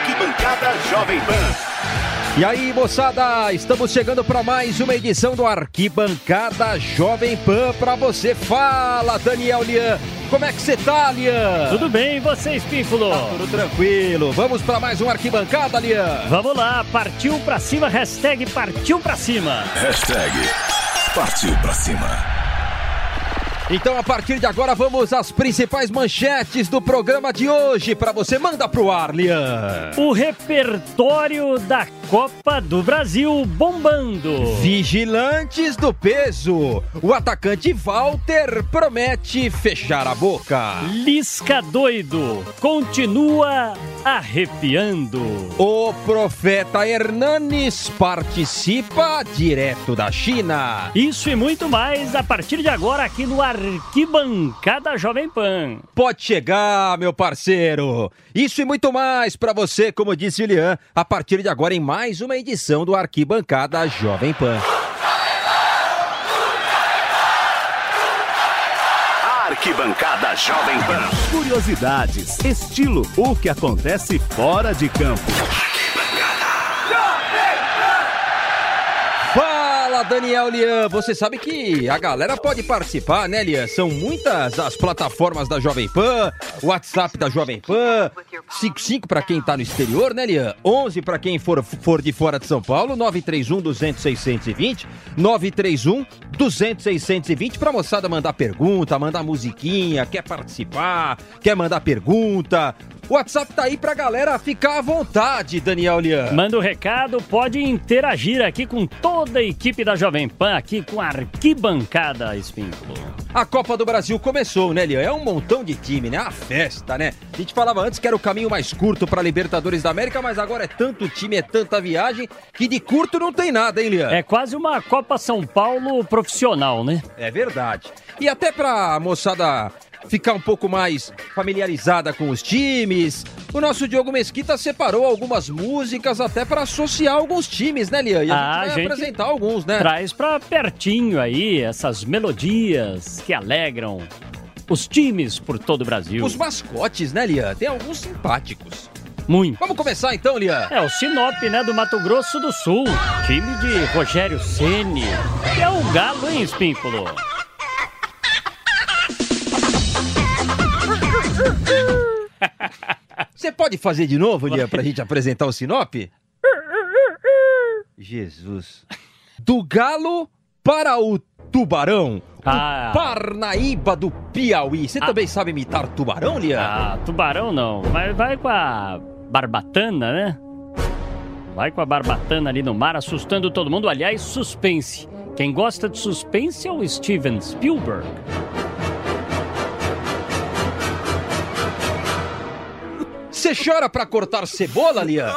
Arquibancada Jovem Pan. E aí, moçada, estamos chegando para mais uma edição do Arquibancada Jovem Pan para você. Fala, Daniel Lian. Como é que você tá, Lian? Tudo bem, e você, Espínfulo? Tá tudo tranquilo. Vamos para mais um Arquibancada, Lian. Vamos lá, partiu pra cima, hashtag partiu pra cima. Hashtag partiu pra cima. Então, a partir de agora, vamos às principais manchetes do programa de hoje. Para você, manda pro ar, Lian. O repertório da Copa do Brasil bombando. Vigilantes do peso. O atacante Walter promete fechar a boca. Lisca doido continua arrepiando. O profeta Hernanes participa direto da China. Isso e muito mais a partir de agora aqui no Arquibancada Jovem Pan. Pode chegar, meu parceiro. Isso e muito mais para você, como disse o Lian, a partir de agora em mais uma edição do Arquibancada Jovem Pan. Arquibancada Jovem Pan. Curiosidades, estilo, o que acontece fora de campo. Daniel Lian. Você sabe que a galera pode participar, né, Lian? São muitas as plataformas da Jovem Pan, WhatsApp da Jovem Pan, 55 para quem tá no exterior, né, Lian? 11 para quem for, for de fora de São Paulo, 931 200 620, 931 200 620 pra moçada mandar pergunta, mandar musiquinha, quer participar, quer mandar pergunta. O WhatsApp tá aí pra galera ficar à vontade, Daniel Lian. Manda o recado, pode interagir aqui com toda a equipe da Jovem Pan, aqui com a Arquibancada Espínculo. A Copa do Brasil começou, né, Lian? É um montão de time, né? A festa, né? A gente falava antes que era o caminho mais curto pra Libertadores da América, mas agora é tanto time, é tanta viagem, que de curto não tem nada, hein, Lian? É quase uma Copa São Paulo profissional, né? É verdade. E até pra moçada ficar um pouco mais familiarizada com os times, o nosso Diogo Mesquita separou algumas músicas até para associar alguns times, né, Lian? E a Ah, gente vai a gente apresentar alguns, né? Traz pra pertinho aí essas melodias que alegram os times por todo o Brasil. Os mascotes, né, Lian? Tem alguns simpáticos. Muito. Vamos começar então, Lian? É o Sinop, né, do Mato Grosso do Sul. Time de Rogério Ceni. É o Galo, hein, Espínculo? Você pode fazer de novo, Lian, pra gente apresentar o Sinop? Jesus. Do Galo para o Tubarão. Ah. O Parnaíba do Piauí. Você também sabe imitar tubarão, Lian? Ah, tubarão não. Mas vai com a barbatana, né? Vai com a barbatana ali no mar, assustando todo mundo. Aliás, suspense. Quem gosta de suspense é o Steven Spielberg. Você chora pra cortar cebola, Lian?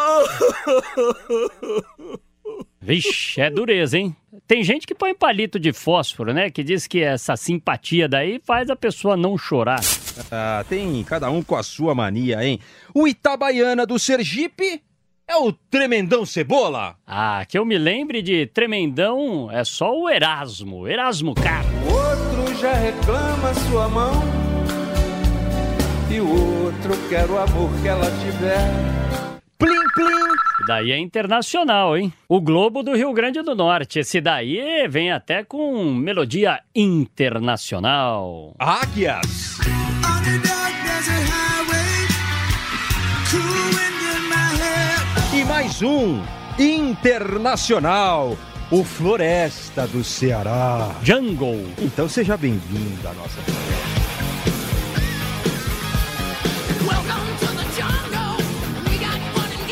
Vixe, é dureza, hein? Tem gente que põe palito de fósforo, né? Que diz que essa simpatia daí faz a pessoa não chorar. Ah, tem cada um com a sua mania, hein? O Itabaiana do Sergipe é o Tremendão Cebola. Ah, que eu me lembre de Tremendão é só o Erasmo, Erasmo Carlos. Outro já reclama sua mão e o outro quer o amor que ela tiver. Plim, plim. Daí é internacional, hein? O Globo do Rio Grande do Norte. Esse daí vem até com melodia internacional. Águias. E mais um internacional. O Floresta do Ceará. Jungle. Então seja bem-vindo à nossa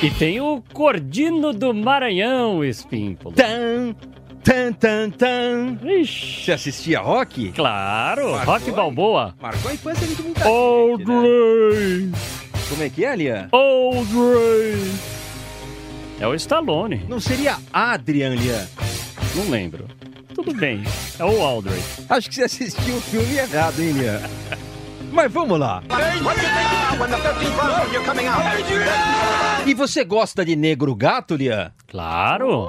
E tem o Cordino do Maranhão, Espínculo. Tan, tan, tan, tan. Ixi, Você assistia rock? claro, Marcou, Rock? Balboa. Marcou a infância de muita gente, né? Audrey, Como é que é, Lian? Audrey. É o Stallone, Não seria Adrian, Lian? não lembro. Tudo bem, é o Audrey. Acho que você assistiu o filme errado, hein, Lian? Mas vamos lá. E você gosta de negro gato, Lian? Claro.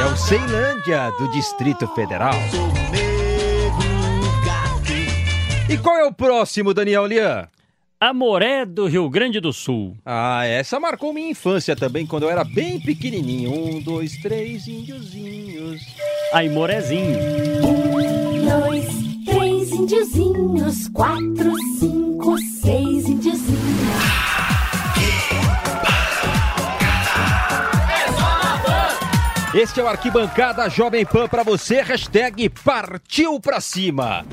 É o Ceilândia do Distrito Federal. E qual é o próximo, Daniel Lian? Amoré do Rio Grande do Sul. Ah, essa marcou minha infância também, quando eu era bem pequenininho. Um, dois, três, índiozinhos. Aimorezinho. Um, dois, três índiozinhos. Quatro, cinco, seis índiozinhos. Este é o Arquibancada Jovem Pan para você, hashtag partiu pra cima.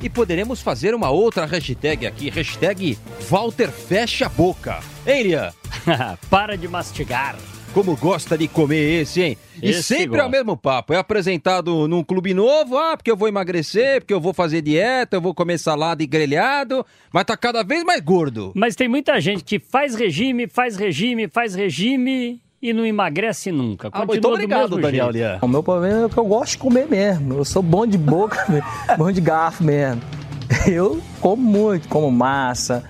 E poderemos fazer uma outra hashtag aqui, hashtag Walter fecha a boca. Hein, Lian? Para de mastigar. Como gosta de comer esse, hein? E Esse sempre é o mesmo papo. É apresentado num clube novo, ah, porque eu vou emagrecer, porque eu vou fazer dieta, eu vou comer salada e grelhado, mas tá cada vez mais gordo. Mas tem muita gente que faz regime, faz regime, faz regime e não emagrece nunca. Ah, Continua muito do obrigado, Daniel. Lian. O meu problema é que eu gosto de comer mesmo. Eu sou bom de boca, bom de garfo mesmo. Eu como muito, como massa,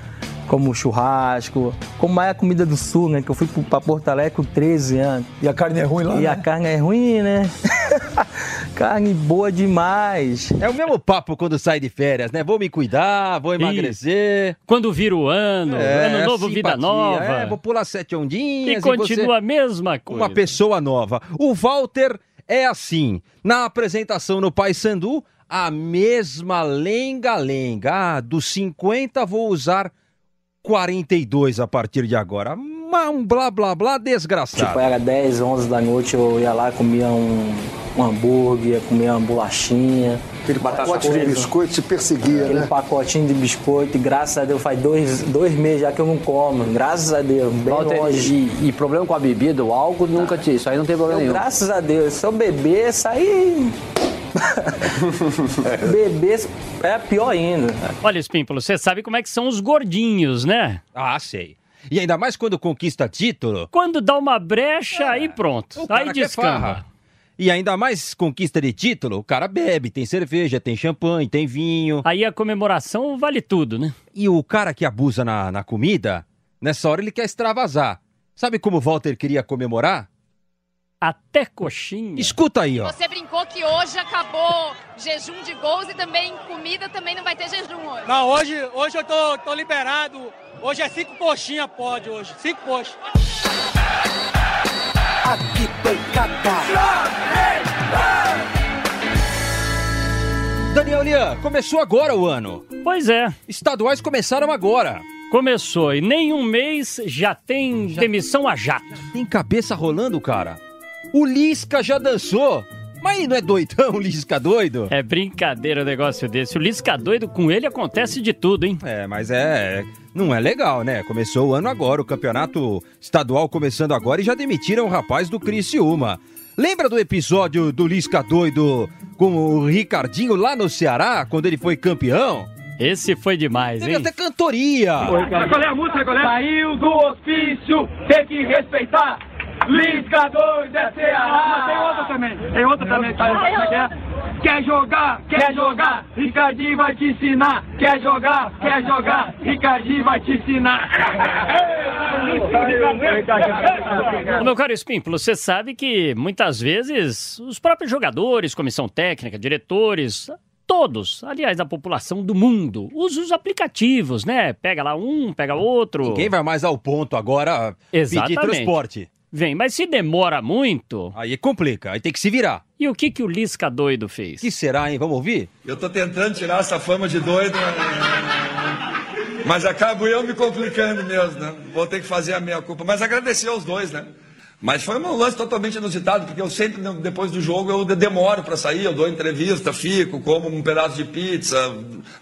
como churrasco, como mais a comida do sul, né? Que eu fui pra Porto Alegre com 13 anos. E a carne é ruim lá? E a né? carne é ruim, né? carne boa demais. É o mesmo papo quando sai de férias, né? Vou me cuidar, vou emagrecer. Quando vira o ano, É, ano novo, vida simpatia. nova. É, vou pular sete ondinhas. E continua a mesma coisa. uma pessoa nova. O Walter é assim. Na apresentação no Pai Sandu, a mesma lenga-lenga. Ah, dos 50 vou usar 42 a partir de agora. Uma- Um blá blá blá desgraçado. Tipo, era 10, 11 da noite, eu ia lá, comia um, um hambúrguer, comia uma bolachinha. Aquele pacote de biscoito se perseguia, Aquele né? pacotinho de biscoito, e graças a Deus faz dois, dois meses já que eu não como. Graças a Deus, bem Walter, longe. e, e problema com a bebida, o álcool, nunca tive. Isso aí não tem problema Eu, nenhum. graças a Deus, se eu beber, sair. beber é pior ainda. Olha, Espímpolo, você sabe como é que são os gordinhos, né? Ah, sei. E ainda mais quando conquista título. Quando dá uma brecha, aí pronto. O Aí descamba. farra. E ainda mais conquista de título, o cara bebe, tem cerveja, tem champanhe, tem vinho. Aí a comemoração vale tudo, né? E o cara que abusa na, na comida, nessa hora ele quer extravasar. Sabe como o Walter queria comemorar? Até coxinha. Escuta aí, ó. Você brincou que hoje acabou jejum de gols e também comida também não vai ter jejum hoje. Não, hoje, hoje eu tô, tô liberado. Hoje é cinco coxinhas, pode hoje. Cinco coxas. Daniel Lian, começou agora o ano. Pois é, Estaduais começaram agora. começou e nem um mês já tem demissão a jato. Tem cabeça rolando, cara. O Lisca já dançou. Mas não é doidão, o Lisca doido? É brincadeira o negócio desse. O Lisca doido, com ele acontece de tudo, hein? É, mas é. Não é legal, né? Começou o ano agora, o campeonato estadual começando agora e já demitiram o rapaz do Criciúma. Lembra do episódio do Lisca doido com o Ricardinho lá no Ceará, quando ele foi campeão? Esse foi demais, Teve hein? até cantoria. Qual é a música, qual é? Saiu do ofício, tem que respeitar. Lisca doido é Ceará. Tem outra também, tem outra também. Tá, que é? Quer jogar, quer jogar, Ricardinho vai te ensinar. Quer jogar, quer jogar, Ricardinho vai te ensinar. Meu caro Espímpolo, você sabe que muitas vezes os próprios jogadores, comissão técnica, diretores, todos, aliás, a população do mundo, usa os aplicativos, né? Pega lá um, pega outro. Ninguém vai mais ao ponto agora pedir Exatamente. transporte. Vem, mas se demora muito, Aí complica, aí tem que se virar. e o que, que o Lisca doido fez? Que será, hein? Vamos ouvir? Eu tô tentando tirar essa fama de doido, mas acabo eu me complicando mesmo, né? Vou ter que fazer a minha culpa. Mas agradecer aos dois, né? Mas foi um lance totalmente inusitado, porque eu sempre, depois do jogo, eu demoro para sair, eu dou entrevista, fico, como um pedaço de pizza,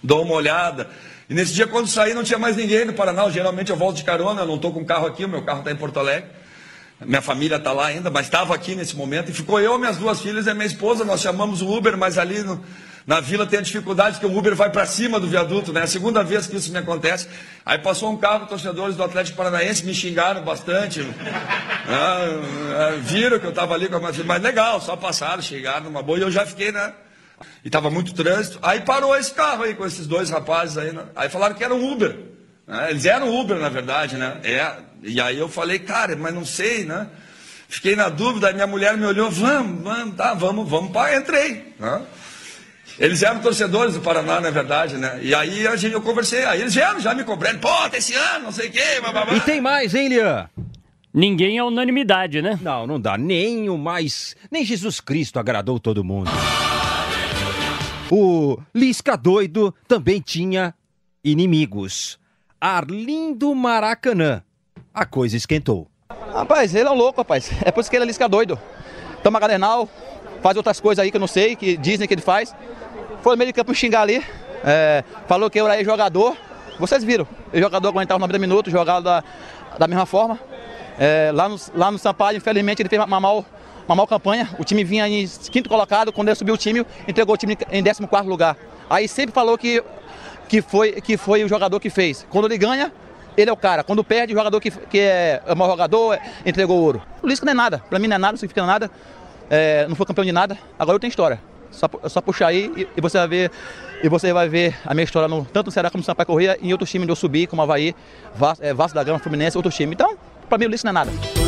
dou uma olhada. E nesse dia, quando saí, não tinha mais ninguém no Paraná. Geralmente eu volto de carona, eu não estou com carro aqui, o meu carro está em Porto Alegre. Minha família está lá ainda, mas estava aqui nesse momento. E ficou eu, minhas duas filhas e minha esposa. Nós chamamos o Uber, mas ali no- na vila tem a dificuldade que o Uber vai para cima do viaduto, né? É a segunda vez que isso me acontece. Aí passou um carro, torcedores do Atlético Paranaense me xingaram bastante. Ah, ah, viram que eu estava ali com a minha filha, mas legal, só passaram, xingaram numa boa. E eu já fiquei, né? E tava muito trânsito. Aí parou esse carro aí com esses dois rapazes aí, né? Aí falaram que era um Uber. Né? Eles eram Uber, na verdade, né? É. E aí eu falei, cara, mas não sei, né? Fiquei na dúvida, minha mulher me olhou, vamos, vamos, tá, vamos, vamos, pá, entrei. né? Eles eram torcedores do Paraná, na verdade, né? E aí a gente, eu conversei, aí eles vieram já me cobrando, pô, tá esse ano, não sei o quê, bababá. E tem mais, hein, Lian? Ninguém é unanimidade, né? Não, não dá. Nem o mais. Nem Jesus Cristo agradou todo mundo. O Lisca doido também tinha inimigos. Arlindo Maracanã. A coisa esquentou. Rapaz, ele é um louco, rapaz. É por isso que ele é lisca doido. Toma gadernal, faz outras coisas aí que eu não sei, que dizem que ele faz. Foi no meio de campo me xingar ali. é, falou que eu era jogador. Vocês viram. O jogador aguentava 90 minutos, jogava da, da mesma forma. É, lá, no, lá no Sampaio, infelizmente, ele fez uma mal, uma mal campanha. O time vinha em quinto colocado. Quando ele subiu o time, entregou o time em 14 lugar. Aí sempre falou que, que, foi, que foi o jogador que fez. Quando ele ganha, ele é o cara. Quando perde, o jogador que, que é o maior jogador entregou o ouro. O Lisca não é nada. Pra mim não é nada, não significa nada. É, não foi campeão de nada. Agora eu tenho história. Só, é só puxar aí e, e você vai ver e você vai ver a minha história no, tanto no Ceará como no Sampaio Corrêa e em outros times onde eu subi, como Havaí, Vasco, é, Vasco da Gama, Fluminense, outros times. Então, pra mim o Lisca não é nada.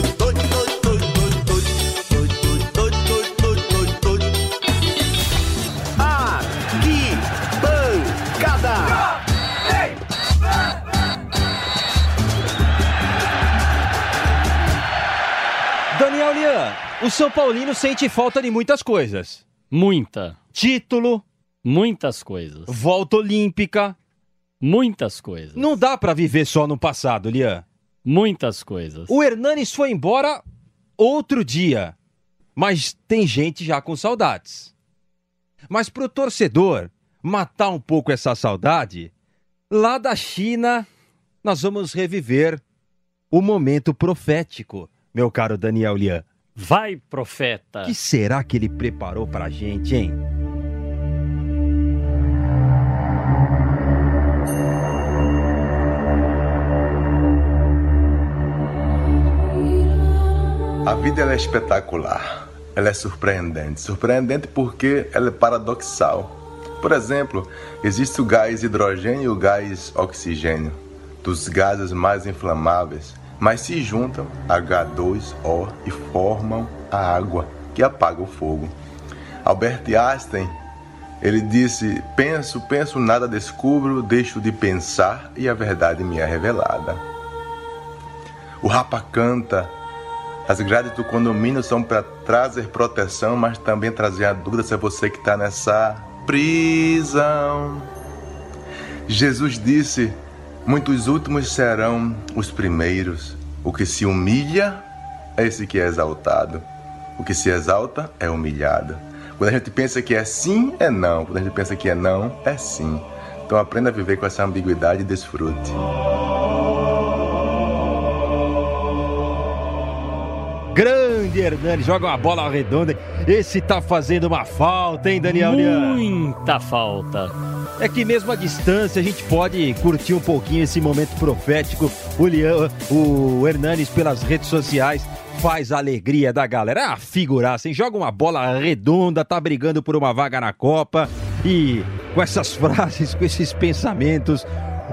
O São Paulino sente falta de muitas coisas. Muita. Título. Muitas coisas. Volta olímpica. Muitas coisas. Não dá pra viver só no passado, Lian. Muitas coisas. O Hernanes foi embora outro dia, mas tem gente já com saudades. Mas pro torcedor matar um pouco essa saudade, lá da China nós vamos reviver o momento profético, meu caro Daniel Lian. Vai, profeta. O que será que ele preparou pra gente, hein? A vida ela é espetacular, ela é surpreendente. Surpreendente porque ela é paradoxal. Por exemplo, existe o gás hidrogênio e o gás oxigênio, dos gases mais inflamáveis, mas se juntam H2O e formam a água que apaga o fogo. Albert Einstein, ele disse: "Penso, penso, nada descubro, deixo de pensar e a verdade me é revelada." O Rapa canta as grades do condomínio são para trazer proteção, mas também trazer a dúvida se é você que está nessa prisão. Jesus disse: Muitos últimos serão os primeiros. O que se humilha é esse que é exaltado. O que se exalta é humilhado. Quando a gente pensa que é sim, é não. Quando a gente pensa que é não, é sim. Então aprenda a viver com essa ambiguidade e desfrute. Grande Hernanes, joga uma bola redonda. Esse tá fazendo uma falta, hein, Daniel Lian? Muita falta. É que mesmo à distância a gente pode curtir um pouquinho esse momento profético. O, Lian, o Hernanes pelas redes sociais faz a alegria da galera. Ah, figuraça, hein? Joga uma bola redonda, tá brigando por uma vaga na Copa. E com essas frases, com esses pensamentos,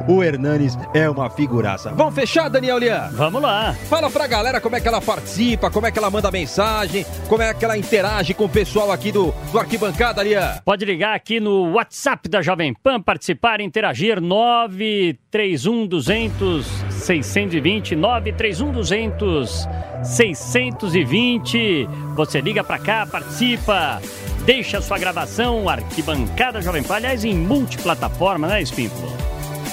o Hernanes é uma figuraça. Vamos fechar, Daniel Lian? Vamos lá. Fala pra galera como é que ela participa, como é que ela manda mensagem, como é que ela interage com o pessoal aqui do, do Arquibancada, Lian. Pode ligar aqui no WhatsApp da Jovem Pan, participar, interagir 931 200 620 931 200 620. Você liga pra cá, participa, deixa sua gravação, Arquibancada Jovem Pan, aliás, em multiplataforma, né, Espínculo?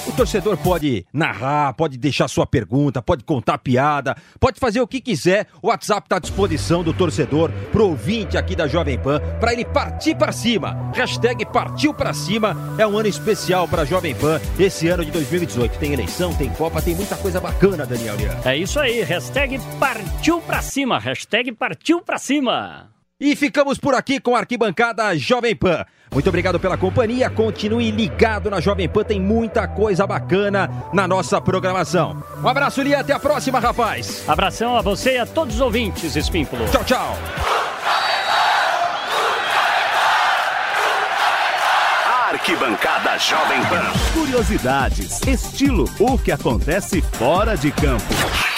O torcedor pode narrar, pode deixar sua pergunta, pode contar piada, pode fazer o que quiser. O WhatsApp está à disposição do torcedor, pro ouvinte aqui da Jovem Pan, para ele partir para cima. Hashtag partiu para cima. É um ano especial para Jovem Pan, esse ano de 2018. Tem eleição, tem Copa, tem muita coisa bacana, Daniel. É isso aí, hashtag partiu pra cima, hashtag partiu pra cima. E ficamos por aqui com a arquibancada Jovem Pan. Muito obrigado pela companhia. Continue ligado na Jovem Pan, tem muita coisa bacana na nossa programação. Um abraço, Lia. Até a próxima, rapaz. Abração a você e a todos os ouvintes, Espínculo. Tchau, tchau. Arquibancada Jovem Pan. Curiosidades, estilo, o que acontece fora de campo.